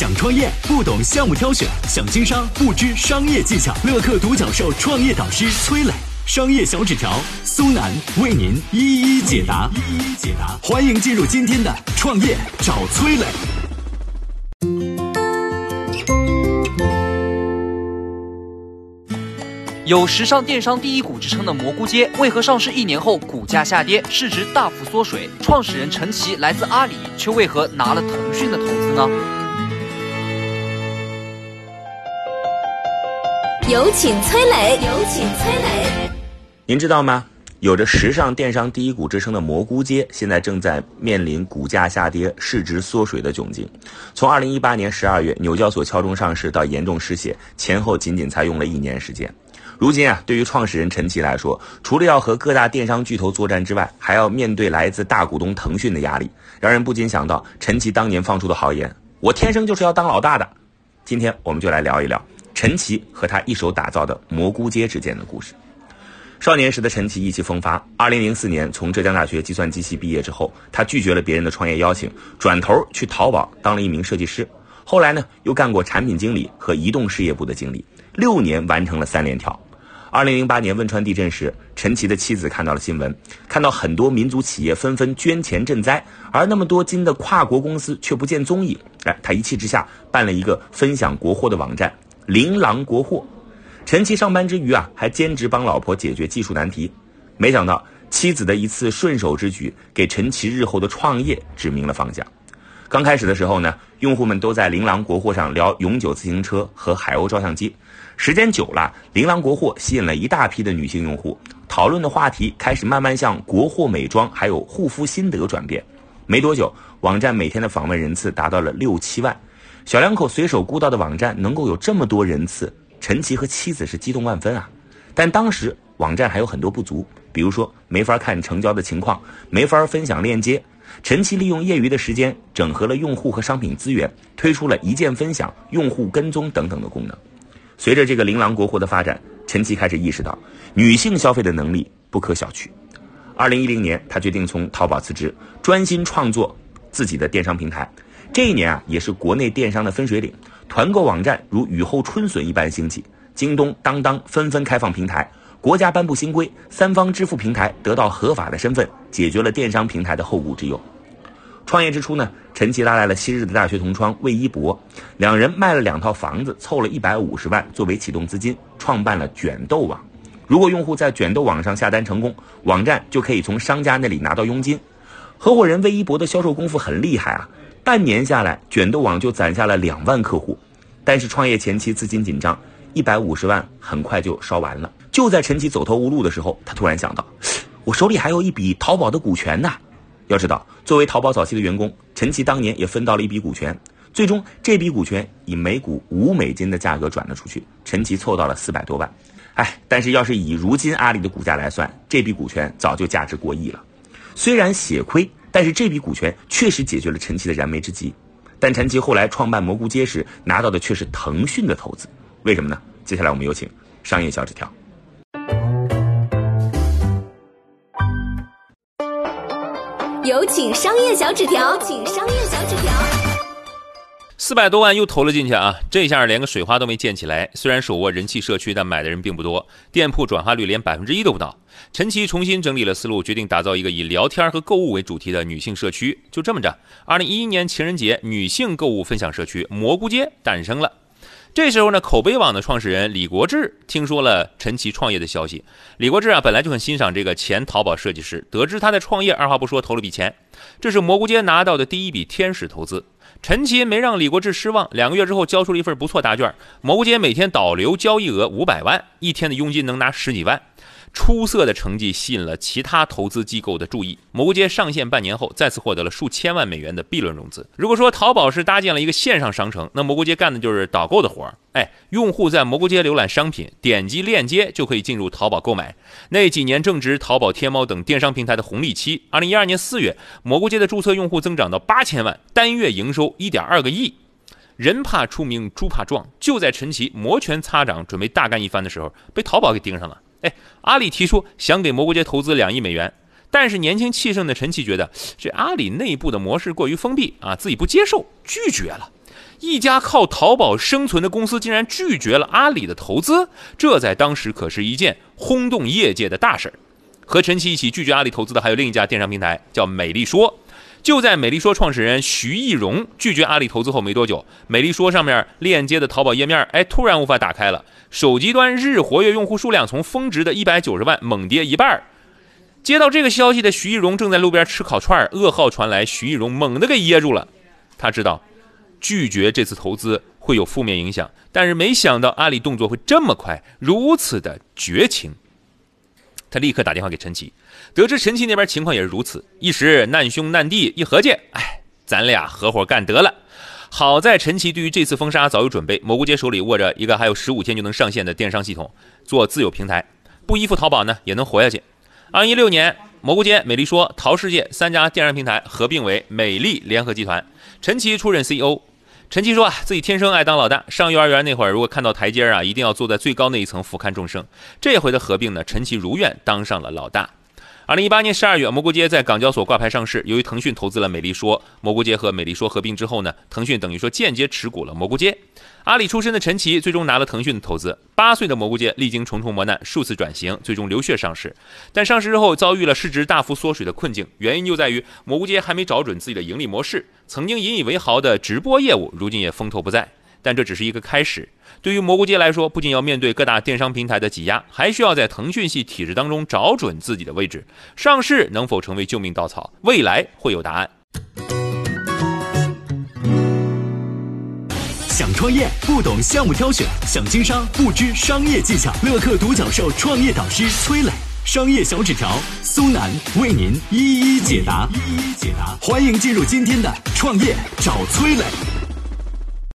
想创业不懂项目挑选，想经商不知商业技巧。乐客独角兽创业导师崔磊，商业小纸条苏南为您一一解答。一一解答，欢迎进入今天的创业找崔磊。有时尚电商第一股之称的蘑菇街，为何上市一年后股价下跌，市值大幅缩水？创始人陈奇来自阿里，却为何拿了腾讯的投资呢？有请崔磊，有请崔磊。您知道吗？有着时尚电商第一股之称的蘑菇街，现在正在面临股价下跌、市值缩水的窘境。从二零一八年十二月纽交所敲钟上市到严重失血，前后仅仅才用了一年时间。如今啊，对于创始人陈奇来说，除了要和各大电商巨头作战之外，还要面对来自大股东腾讯的压力，让人不禁想到陈奇当年放出的豪言：“我天生就是要当老大的。”今天我们就来聊一聊陈奇和他一手打造的蘑菇街之间的故事。少年时的陈奇意气风发，二零零四年从浙江大学计算机系毕业之后，他拒绝了别人的创业邀请，转头去淘宝当了一名设计师。后来呢，又干过产品经理和移动事业部的经理，六年完成了三连跳。二零零八年汶川地震时，陈奇的妻子看到了新闻，看到很多民族企业纷纷捐钱赈灾，而那么多金的跨国公司却不见踪影。哎，他一气之下办了一个分享国货的网站“琳琅国货”。陈奇上班之余啊，还兼职帮老婆解决技术难题。没想到妻子的一次顺手之举，给陈奇日后的创业指明了方向。刚开始的时候呢，用户们都在琳琅国货上聊永久自行车和海鸥照相机。时间久了，琳琅国货吸引了一大批的女性用户，讨论的话题开始慢慢向国货美妆还有护肤心得转变。没多久，网站每天的访问人次达到了六七万。小两口随手估到的网站能够有这么多人次，陈奇和妻子是激动万分啊！但当时网站还有很多不足，比如说没法看成交的情况，没法分享链接。陈奇利用业余的时间，整合了用户和商品资源，推出了一键分享、用户跟踪等等的功能。随着这个琳琅国货的发展，陈奇开始意识到女性消费的能力不可小觑。二零一零年，他决定从淘宝辞职，专心创作自己的电商平台。这一年啊，也是国内电商的分水岭，团购网站如雨后春笋一般兴起，京东、当当纷纷开放平台，国家颁布新规，三方支付平台得到合法的身份，解决了电商平台的后顾之忧。创业之初呢，陈奇拉来了昔日的大学同窗魏一博，两人卖了两套房子，凑了一百五十万作为启动资金，创办了卷豆网。如果用户在卷豆网上下单成功，网站就可以从商家那里拿到佣金。合伙人魏一博的销售功夫很厉害啊，半年下来，卷豆网就攒下了两万客户。但是创业前期资金紧张，一百五十万很快就烧完了。就在陈奇走投无路的时候，他突然想到，我手里还有一笔淘宝的股权呢。要知道，作为淘宝早期的员工，陈奇当年也分到了一笔股权。最终，这笔股权以每股五美金的价格转了出去，陈奇凑到了四百多万。哎，但是要是以如今阿里的股价来算，这笔股权早就价值过亿了。虽然血亏，但是这笔股权确实解决了陈奇的燃眉之急。但陈奇后来创办蘑菇街时拿到的却是腾讯的投资，为什么呢？接下来我们有请商业小纸条。有请商业小纸条，请商业小纸条。四百多万又投了进去啊！这下连个水花都没溅起来。虽然手握人气社区，但买的人并不多，店铺转化率连百分之一都不到。陈奇重新整理了思路，决定打造一个以聊天和购物为主题的女性社区。就这么着，二零一一年情人节女性购物分享社区蘑菇街诞生了。这时候呢，口碑网的创始人李国志听说了陈奇创业的消息。李国志啊，本来就很欣赏这个前淘宝设计师，得知他在创业，二话不说投了笔钱。这是蘑菇街拿到的第一笔天使投资。陈奇没让李国志失望，两个月之后交出了一份不错答卷。蘑菇街每天导流交易额五百万，一天的佣金能拿十几万。出色的成绩吸引了其他投资机构的注意。蘑菇街上线半年后，再次获得了数千万美元的 B 轮融资。如果说淘宝是搭建了一个线上商城，那蘑菇街干的就是导购的活儿。哎，用户在蘑菇街浏览商品，点击链接就可以进入淘宝购买。那几年正值淘宝、天猫等电商平台的红利期。二零一二年四月，蘑菇街的注册用户增长到八千万，单月营收一点二个亿。人怕出名，猪怕壮。就在陈奇摩拳擦掌，准备大干一番的时候，被淘宝给盯上了。哎，阿里提出想给蘑菇街投资两亿美元，但是年轻气盛的陈奇觉得这阿里内部的模式过于封闭啊，自己不接受，拒绝了。一家靠淘宝生存的公司竟然拒绝了阿里的投资，这在当时可是一件轰动业界的大事儿。和陈奇一起拒绝阿里投资的还有另一家电商平台，叫美丽说。就在美丽说创始人徐艺荣拒绝阿里投资后没多久，美丽说上面链接的淘宝页面，哎，突然无法打开了。手机端日活跃用户数量从峰值的一百九十万猛跌一半。接到这个消息的徐艺荣正在路边吃烤串，噩耗传来，徐艺荣猛地给噎住了。他知道拒绝这次投资会有负面影响，但是没想到阿里动作会这么快，如此的绝情。他立刻打电话给陈奇，得知陈奇那边情况也是如此，一时难兄难弟，一合计，哎，咱俩合伙干得了。好在陈奇对于这次封杀早有准备，蘑菇街手里握着一个还有十五天就能上线的电商系统，做自有平台，不依附淘宝呢，也能活下去。二零一六年，蘑菇街、美丽说、淘世界三家电商平台合并为美丽联合集团，陈奇出任 CEO。陈奇说啊，自己天生爱当老大。上幼儿园那会儿，如果看到台阶啊，一定要坐在最高那一层俯瞰众生。这回的合并呢，陈奇如愿当上了老大。二零一八年十二月，蘑菇街在港交所挂牌上市。由于腾讯投资了美丽说，蘑菇街和美丽说合并之后呢，腾讯等于说间接持股了蘑菇街。阿里出身的陈奇最终拿了腾讯的投资。八岁的蘑菇街历经重重磨难，数次转型，最终流血上市。但上市之后遭遇了市值大幅缩水的困境，原因就在于蘑菇街还没找准自己的盈利模式。曾经引以为豪的直播业务，如今也风头不再。但这只是一个开始。对于蘑菇街来说，不仅要面对各大电商平台的挤压，还需要在腾讯系体制当中找准自己的位置。上市能否成为救命稻草？未来会有答案。想创业不懂项目挑选，想经商不知商业技巧。乐客独角兽创业导师崔磊，商业小纸条苏南为您一一解答，一一解答。欢迎进入今天的创业找崔磊。